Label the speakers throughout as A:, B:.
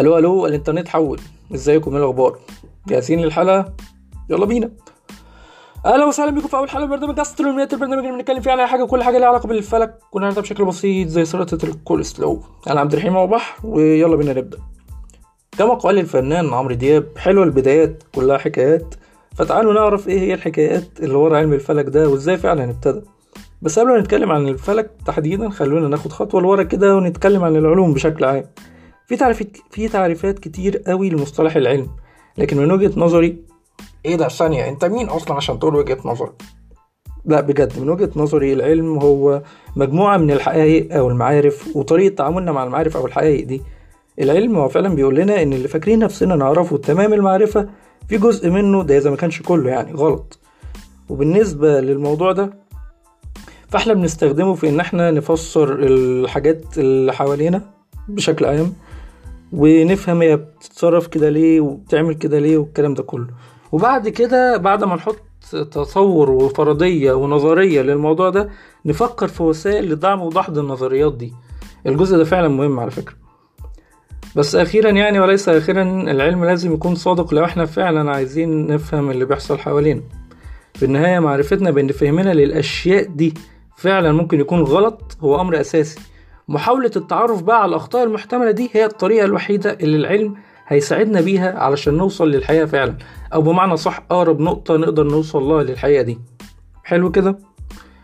A: ألو ألو الانترنت حول. ازيكم؟ إيه الاخبار؟ جاهزين للحلقة؟ يلا بينا. أهلا وسهلا بكم في اول حلقة من برنامج استرونوميات البرنامج اللي بنتكلم فيه على اي حاجة كل حاجة ليها علاقة بالفلك كنا نعرفها بشكل بسيط زي سلطه الكولسلو أنا عبد الرحيم أبو بحر ويلا بينا نبدأ. كما قال الفنان عمرو دياب حلوة البدايات كلها حكايات. فتعالوا نعرف إيه هي الحكايات اللي ورا علم الفلك ده وازاي فعلا ابتدى. بس قبل ما نتكلم عن الفلك تحديدا خلونا ناخد خطوة لورا كده ونتكلم عن العلوم بشكل عام. في تعريفات في تعريفات كتير قوي لمصطلح العلم لكن من وجهة نظري إيه ده؟ ثانية أنت مين أصلا عشان تقول وجهة نظرك؟ لا بجد من وجهة نظري العلم هو مجموعة من الحقائق أو المعارف وطريقة تعاملنا مع المعارف أو الحقائق دي. العلم هو فعلا بيقول لنا إن اللي فاكرين نفسنا نعرفه تمام المعرفة في جزء منه ده إذا ما كانش كله يعني غلط. وبالنسبة للموضوع ده فإحنا بنستخدمه في إن إحنا نفسر الحاجات اللي حوالينا بشكل عام ونفهم هي بتتصرف كده ليه وبتعمل كده ليه والكلام ده كله. وبعد كده بعد ما نحط تصور وفرضية ونظرية للموضوع ده نفكر في وسائل لدعم وضحض النظريات دي. الجزء ده فعلا مهم على فكرة. بس أخيرا يعني وليس أخيرا العلم لازم يكون صادق لو إحنا فعلا عايزين نفهم اللي بيحصل حوالينا. في النهاية معرفتنا بأن فهمنا للأشياء دي فعلا ممكن يكون غلط هو أمر أساسي. محاولة التعرف بقى على الأخطاء المحتملة دي هي الطريقة الوحيدة اللي العلم هيساعدنا بيها علشان نوصل للحقيقة فعلا. أو بمعنى صح أقرب نقطة نقدر نوصل لها للحقيقة دي. حلو كده؟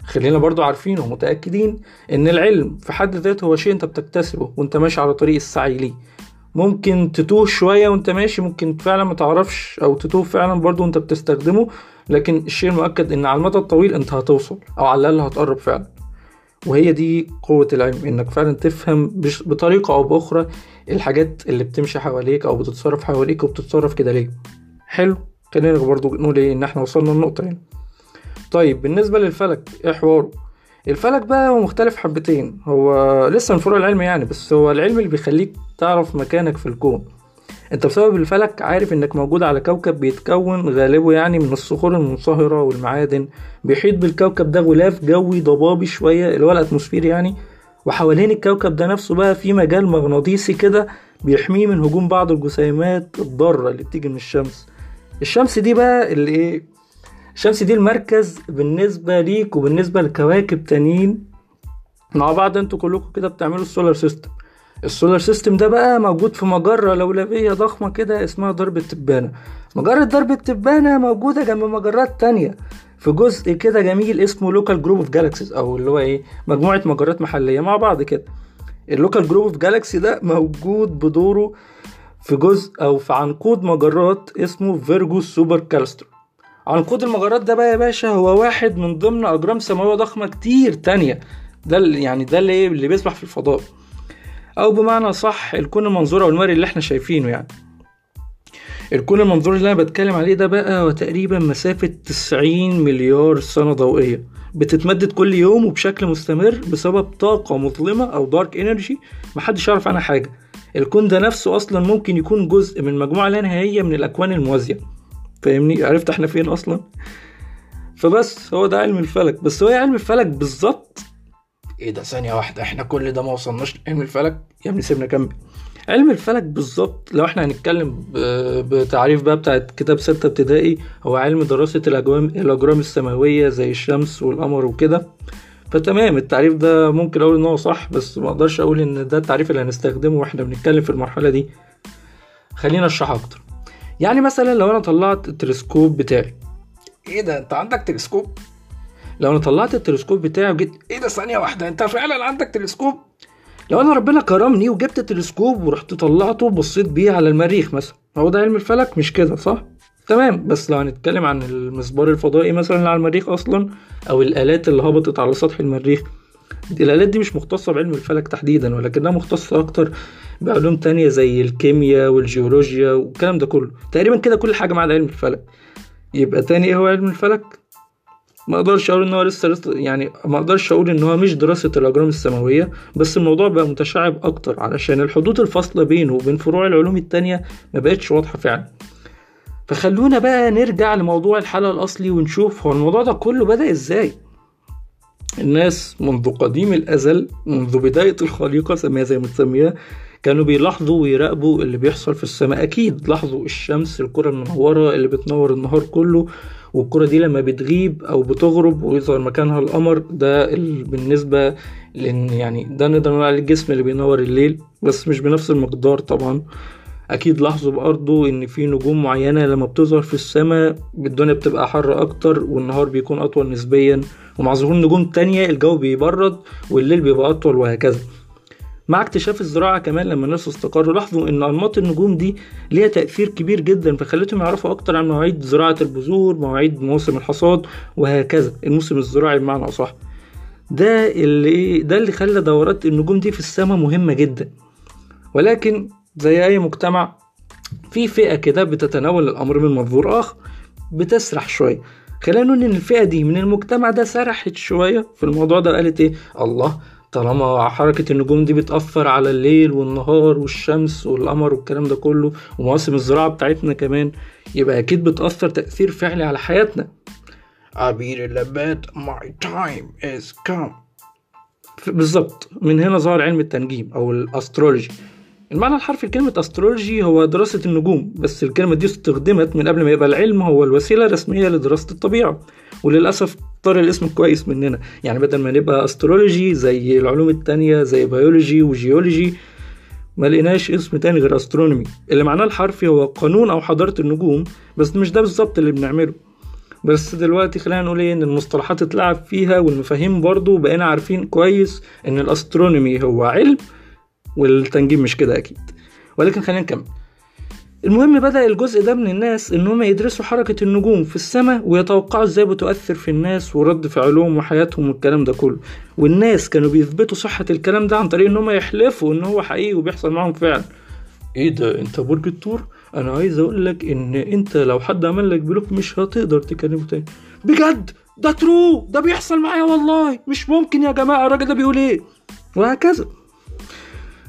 A: خلينا برضو عارفين ومتأكدين إن العلم في حد ذاته هو شيء أنت بتكتسبه وأنت ماشي على طريق السعي ليه. ممكن تتوه شوية وأنت ماشي ممكن فعلا ما تعرفش أو تتوه فعلا برضو وأنت بتستخدمه لكن الشيء المؤكد إن على المدى الطويل أنت هتوصل أو على الأقل هتقرب فعلا. وهي دي قوة العلم إنك فعلا تفهم بطريقة أو بأخرى الحاجات اللي بتمشي حواليك أو بتتصرف حواليك وبتتصرف كده ليه. حلو خلينا برضو نقول إيه إن إحنا وصلنا النقطة هنا طيب بالنسبة للفلك إيه حواره الفلك بقى هو مختلف حبتين هو لسه من فروع العلم يعني بس هو العلم اللي بيخليك تعرف مكانك في الكون. انت بسبب الفلك عارف انك موجود على كوكب بيتكون غالبه يعني من الصخور المنصهرة والمعادن. بيحيط بالكوكب ده غلاف جوي ضبابي شوية اللي هو ال atmosphere يعني. وحوالين الكوكب ده نفسه بقى في مجال مغناطيسي كده بيحميه من هجوم بعض الجسيمات الضارة اللي بتيجي من الشمس. الشمس دي بقى اللي إيه؟ الشمس دي المركز بالنسبة ليك وبالنسبة لكواكب تانيين. مع بعض أنتوا كلكم كده بتعملوا ال solar system ال solar system ده بقى موجود في مجرة لولبية ضخمة كده اسمها درب التبانة. مجرة درب التبانة موجودة جنب مجرات تانية. في جزء كده جميل اسمه local group of galaxies أو اللي هو إيه؟ مجموعة مجرات محلية مع بعض كده. ال local group of galaxy ده موجود بدوره في جزء أو في عنقود مجرات اسمه Virgo supercluster عنقود المجرات ده بقى يا باشا هو واحد من ضمن أجرام سماوية ضخمة كتير تانية. ده يعني ده اللي إيه؟ اللي بيسبح في الفضاء. أو بمعنى صح الكون المنظور أو المرئي اللي إحنا شايفينه يعني. الكون المنظور اللي أنا بتكلم عليه ده بقى هو تقريبا مسافة 90 مليار سنة ضوئية. بتتمدد كل يوم وبشكل مستمر بسبب طاقة مظلمة أو دارك انرجي محدش يعرف عنها حاجة. الكون ده نفسه أصلا ممكن يكون جزء من مجموعة لا نهائية من الأكوان الموازية. فاهمني؟ عرفت إحنا فين أصلا؟ فبس هو ده علم الفلك. بس هو علم الفلك بالظبط؟ إيه ده؟ ثانية واحدة إحنا كل ده ما وصلناش لعلم الفلك؟ يا ابني سيبنا كمل. علم الفلك بالظبط لو إحنا هنتكلم بتعريف بقى بتاعت كتاب ستة ابتدائي هو علم دراسة الأجرام, السماوية زي الشمس والقمر وكده. فتمام التعريف ده ممكن أقول إن هو صح بس ما أقدرش أقول إن ده التعريف اللي هنستخدمه وإحنا بنتكلم في المرحلة دي. خلينا اشرح أكتر. يعني مثلا لو أنا طلعت التلسكوب بتاعي. إيه ده؟ أنت عندك تلسكوب؟ لو أنا طلعت التلسكوب بتاعي وجيت إيه ده؟ ثانية واحدة أنت فعلا عندك تلسكوب؟ لو أنا ربنا كرمني وجبت تلسكوب ورحت طلعته وبصيت بيه على المريخ مثلا هو ده علم الفلك؟ مش كده صح؟ تمام بس لو هنتكلم عن المسبار الفضائي مثلا اللي على المريخ أصلا أو الآلات اللي هبطت على سطح المريخ الآلات دي مش مختصة بعلم الفلك تحديدا ولكنها مختصة أكتر بعلوم تانية زي الكيمياء والجيولوجيا والكلام ده كله. تقريبا كده كل حاجة ما عدا علم الفلك. يبقى تاني إيه هو علم الفلك؟ ما أقدرش أقول إن هو لسه, يعني ما أقدرش أقول إن هو مش دراسة الأجرام السماوية بس الموضوع بقى متشعب أكتر علشان الحدود الفاصلة بينه وبين فروع العلوم التانية ما بقتش واضحة فعلا. فخلونا بقى نرجع لموضوع الحلقة الأصلي ونشوف هو الموضوع ده كله بدأ إزاي. الناس منذ قديم الأزل منذ بداية الخليقة سميها زي ما تسميها كانوا بيلاحظوا ويراقبوا اللي بيحصل في السماء. أكيد لاحظوا الشمس الكرة المنورة اللي بتنور النهار كله والكرة دي لما بتغيب أو بتغرب ويظهر مكانها القمر ده ال- بالنسبة لإن يعني ده نقدر نقول عليه الجسم اللي بينور الليل بس مش بنفس المقدار طبعا. أكيد لاحظوا برضه إن في نجوم معينة لما بتظهر في السماء الدنيا بتبقى حر أكتر والنهار بيكون أطول نسبيا ومع ظهور نجوم تانية الجو بيبرد والليل بيبقى أطول وهكذا. مع اكتشاف الزراعة كمان لما الناس استقروا لاحظوا إن أنماط النجوم دي ليها تأثير كبير جدا فخلتهم يعرفوا أكتر عن مواعيد زراعة البذور مواعيد مواسم الحصاد وهكذا. الموسم الزراعي بمعنى أصح. ده اللي ده اللي خلى دورات النجوم دي في السماء مهمة جدا. ولكن زي أي مجتمع في فئة كده بتتناول الأمر من منظور آخر بتسرح شوية. خلينا نقول إن الفئة دي من المجتمع ده سرحت شوية في الموضوع ده قالت إيه؟ الله طالما حركة النجوم دي بتأثر على الليل والنهار والشمس والقمر والكلام ده كله ومواسم الزراعة بتاعتنا كمان يبقى أكيد بتأثر تأثير فعلي على حياتنا. عبير اللبات my time is come. بالظبط. من هنا ظهر علم التنجيم أو ال astrology. المعنى الحرفي لكلمة astrology هو دراسة النجوم بس الكلمة دي استخدمت من قبل ما يبقى العلم هو الوسيلة الرسمية لدراسة الطبيعة. وللأسف طار الاسم كويس مننا. يعني بدل ما نبقى astrology زي العلوم التانية زي biology و geology ما لقيناش اسم تاني غير astronomy اللي معناه الحرفي هو قانون أو حضارة النجوم بس مش ده بالظبط اللي بنعمله. بس دلوقتي خلينا نقول إيه إن المصطلحات اتلعب فيها والمفاهيم برضو بقينا عارفين كويس إن ال astronomy هو علم والتنجيم مش كده أكيد. ولكن خلينا نكمل. المهم بدأ الجزء ده من الناس إن هم يدرسوا حركة النجوم في السماء ويتوقعوا إزاي بتؤثر في الناس ورد فعلهم وحياتهم والكلام ده كله. والناس كانوا بيثبتوا صحة الكلام ده عن طريق إن هم يحلفوا إن هو حقيقي وبيحصل معاهم فعلا إيه ده؟ أنت برج الثور أنا عايز أقول لك إن أنت لو حد عمل لك block مش هتقدر تكلمه تاني. بجد؟ ده true ده بيحصل معايا والله! مش ممكن يا جماعة الراجل ده بيقول إيه؟ وهكذا.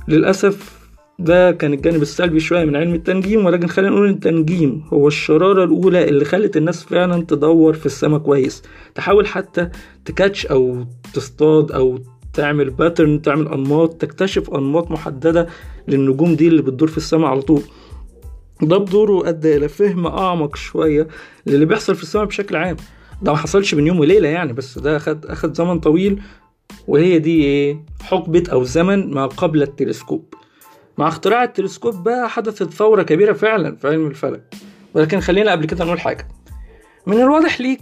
A: للأسف ده كان الجانب السلبي شوية من علم التنجيم ولكن خلينا نقول التنجيم هو الشرارة الأولى اللي خلت الناس فعلا تدور في السماء كويس. تحاول حتى ت catch أو تصطاد أو تعمل pattern تعمل أنماط تكتشف أنماط محددة للنجوم دي اللي بتدور في السماء على طول. ده بدوره أدى إلى فهم أعمق شوية للي بيحصل في السماء بشكل عام. ده ما حصلش من يوم وليلة يعني بس ده أخد أخد زمن طويل وهي دي إيه؟ حقبة أو زمن ما قبل التلسكوب. مع اختراع التلسكوب بقى حدثت ثورة كبيرة فعلا في علم الفلك. ولكن خلينا قبل كده نقول حاجة. من الواضح ليك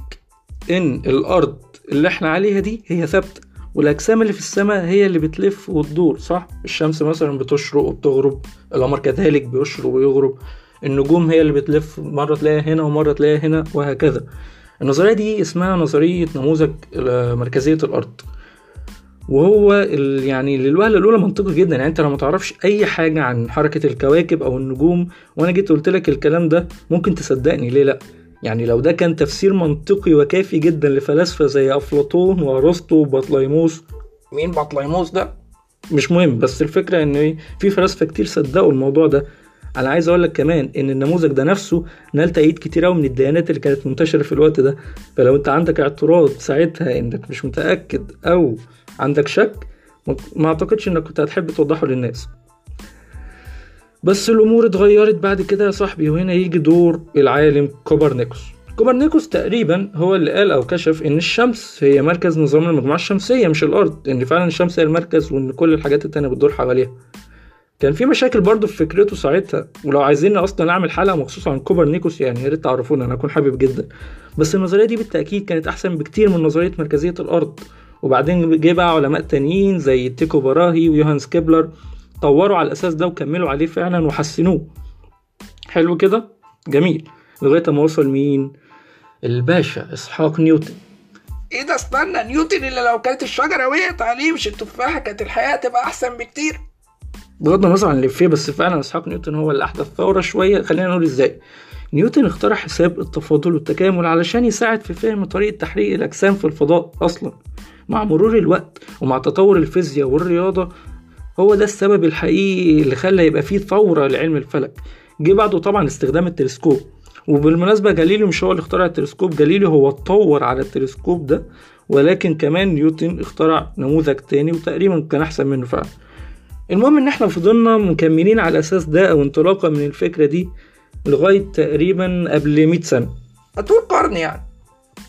A: إن الأرض اللي إحنا عليها دي هي ثابتة والأجسام اللي في السماء هي اللي بتلف وتدور صح؟ الشمس مثلا بتشرق وبتغرب القمر كذلك بيشرق ويغرب النجوم هي اللي بتلف مرة تلاقيها هنا ومرة تلاقيها هنا وهكذا. النظرية دي اسمها نظرية نموذج مركزية الأرض. وهو يعني للوهلة الأولى منطقي جدا. يعني أنت لو ما تعرفش أي حاجة عن حركة الكواكب أو النجوم وأنا جيت قلت لك الكلام ده ممكن تصدقني. ليه لأ؟ يعني لو ده كان تفسير منطقي وكافي جدا لفلاسفة زي أفلاطون وأرسطو وبطليموس. مين بطليموس ده؟ مش مهم بس الفكرة إن إيه في فلاسفة كتير صدقوا الموضوع ده. أنا عايز أقول لك كمان إن النموذج ده نفسه نال تأييد كتير قوي من الديانات اللي كانت منتشرة في الوقت ده. فلو أنت عندك اعتراض ساعتها إنك مش متأكد أو عندك شك؟ ما- أعتقدش إنك كنت هتحب توضحه للناس. بس الأمور اتغيرت بعد كده يا صاحبي وهنا يجي دور العالم كوبرنيكوس. كوبرنيكوس تقريبا هو اللي قال أو كشف إن الشمس هي مركز نظام المجموعة الشمسية مش الأرض إن فعلا الشمس هي المركز وإن كل الحاجات التانية بتدور حواليها. كان في مشاكل برضه في فكرته ساعتها ولو عايزين أصلا اعمل حلقة مخصوصه عن كوبرنيكوس يعني يا ريت تعرفونا أنا أكون حابب جدا. بس النظرية دي بالتأكيد كانت أحسن بكتير من نظرية مركزية الأرض. وبعدين جه بقى علماء تانيين زي تيكو براهي ويوهانس كيبلر طوروا على الأساس ده وكملوا عليه فعلا وحسنوه. حلو كده؟ جميل. لغاية ما وصل مين؟ الباشا إسحاق نيوتن.
B: إيه ده؟ استنى نيوتن اللي لو كانت الشجرة وقعت عليه مش التفاحة كانت الحياة تبقى أحسن بكتير.
A: بغض النظر عن الإفيه بس فعلا إسحاق نيوتن هو اللي احدث ثورة شوية. خلينا نقول إزاي؟ نيوتن اخترع حساب التفاضل والتكامل علشان يساعد في فهم طريقة تحريك الأجسام في الفضاء أصلا. مع مرور الوقت ومع تطور الفيزياء والرياضة هو ده السبب الحقيقي اللي خلى يبقى فيه ثورة لعلم الفلك. جه بعده طبعا استخدام التلسكوب. وبالمناسبة جاليليو مش هو اللي اخترع التلسكوب جاليليو هو اتطور على التلسكوب ده ولكن كمان نيوتن اخترع نموذج تاني وتقريبا كان أحسن منه فعلا. المهم إن إحنا فضلنا مكملين على الاساس ده أو انطلاقا من الفكرة دي لغاية تقريبا قبل 100 سنة.
B: هتقول قرن يعني.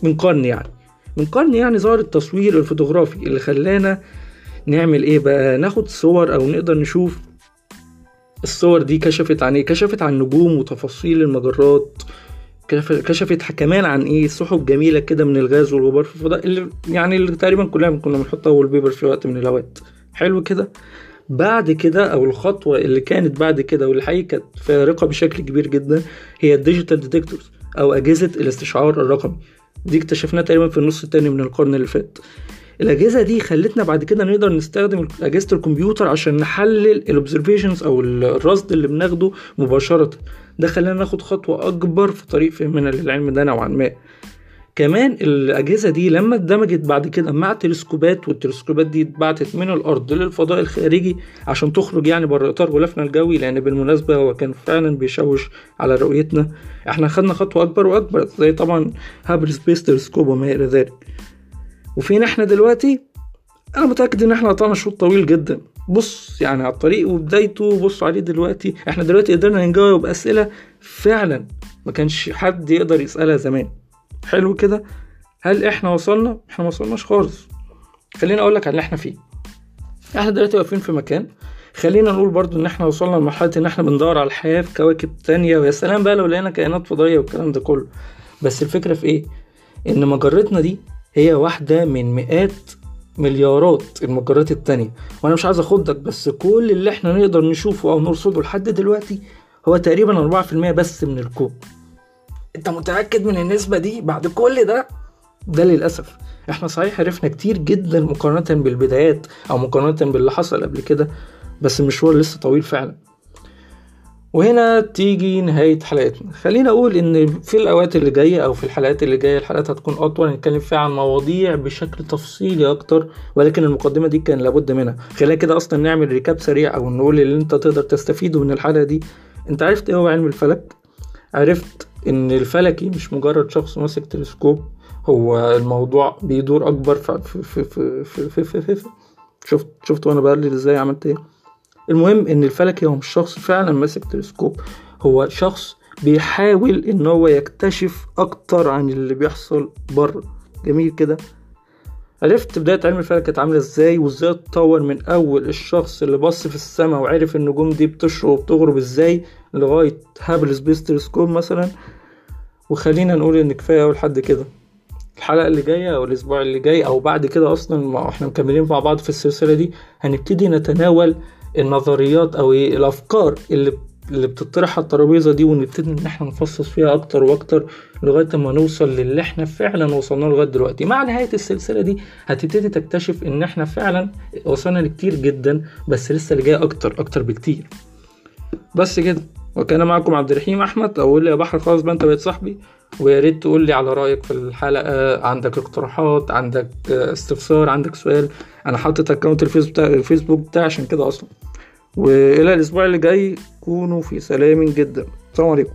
A: من قرن يعني. من قرن يعني ظهر التصوير الفوتوغرافي اللي خلانا نعمل إيه بقى؟ ناخد صور أو نقدر نشوف الصور دي كشفت عن إيه؟ كشفت عن نجوم وتفاصيل المجرات كشف- كشفت كمان عن إيه؟ سحب جميلة كده من الغاز والغبار في الفضاء اللي يعني اللي تقريبا كلنا كنا بنحطها wallpaper في وقت من الأوقات. حلو كده؟ بعد كده أو الخطوة اللي كانت بعد كده واللي حقيقة كانت فارقة بشكل كبير جدا هي ال digital detectors أو أجهزة الاستشعار الرقمي. دي اكتشفناها تقريبا في النص التاني من القرن اللي فات. الأجهزة دي خلتنا بعد كده نقدر نستخدم أجهزة الكمبيوتر عشان نحلل ال observations أو الرصد اللي بناخده مباشرة. ده خلانا ناخد خطوة أكبر في طريق فهمنا للعلم ده نوعا ما. كمان الأجهزة دي لما اتدمجت بعد كده مع تلسكوبات والتلسكوبات دي اتبعتت من الأرض للفضاء الخارجي عشان تخرج يعني بره إطار غلافنا الجوي لأن بالمناسبة هو كان فعلا بيشوش على رؤيتنا. إحنا خدنا خطوة أكبر وأكبر زي طبعا Hubble Space Telescope وما إلى ذلك. وفين إحنا دلوقتي؟ أنا متأكد إن إحنا قطعنا شوط طويل جدا. بص يعني على الطريق وبدايته بص عليه دلوقتي إحنا دلوقتي قدرنا نجاوب أسئلة فعلا ما كانش حد يقدر يسألها زمان. حلو كده. هل إحنا وصلنا؟ إحنا ما وصلناش خالص. خليني أقول لك على اللي إحنا فيه. إحنا دلوقتي واقفين في مكان. خلينا نقول برضو إن إحنا وصلنا لمرحلة إن إحنا بندور على الحياة في كواكب تانية. ويا سلام بقى لو لقينا كائنات فضائية والكلام ده كله. بس الفكرة في إيه؟ إن مجرتنا دي هي واحدة من مئات مليارات المجرات التانية. وأنا مش عايز اخدك بس كل اللي إحنا نقدر نشوفه أو نرصده لحد دلوقتي هو تقريبا 4% بس من الكون.
B: انت متأكد من النسبة دي؟ بعد كل ده
A: ده للأسف. إحنا صحيح عرفنا كتير جدا مقارنة بالبدايات أو مقارنة باللي حصل قبل كده بس المشوار لسه طويل فعلا. وهنا تيجي نهاية حلقتنا. خلينا أقول إن في الأوقات اللي جاية أو في الحلقات اللي جاية الحلقات هتكون أطول. نتكلم فيها عن مواضيع بشكل تفصيلي أكتر ولكن المقدمة دي كان لابد منها. خلينا كده أصلا نعمل ريكاب سريع أو نقول اللي أنت تقدر تستفيده من الحلقة دي. أنت عرفت إيه هو علم الفلك؟ عرفت إن الفلكي مش مجرد شخص ماسك تلسكوب هو الموضوع بيدور أكبر في في في في في, في. شفت شفت وأنا بقلل إزاي عملت إيه المهم إن الفلكي هو مش شخص فعلا ماسك تلسكوب هو شخص بيحاول إن هو يكتشف أكتر عن اللي بيحصل بره جميل كده عرفت بداية علم الفلك كانت عاملة إزاي وإزاي اتطور من أول الشخص اللي بص في السماء وعرف النجوم دي بتشرق وبتغرب إزاي لغاية Hubble Space Telescope مثلا. وخلينا نقول إن كفاية لحد كده. الحلقة اللي جاية أو الأسبوع اللي جاي أو بعد كده أصلا ما إحنا مكملين مع بعض في السلسلة دي هنبتدي نتناول النظريات أو إيه الأفكار اللي اللي بتطرح على الترابيزة دي ونبتدي إن إحنا نفصص فيها أكتر وأكتر لغاية ما نوصل للي إحنا فعلا وصلنا له لغاية دلوقتي. مع نهاية السلسلة دي هتبتدي تكتشف إن إحنا فعلا وصلنا لكتير جدا بس لسه اللي جاي أكتر أكتر بكتير. بس كده. وكان معكم عبد الرحيم أحمد. أقول لي يا بحر خلاص بقى أنت بقيت صاحبي. ويا ريت تقول لي على رأيك في الحلقة. عندك اقتراحات عندك استفسار عندك سؤال. أنا حاطط اكونت الفيسبوك بتاعي عشان كده أصلا. وإلى الأسبوع اللي جاي كونوا في سلام جدا. السلام عليكم.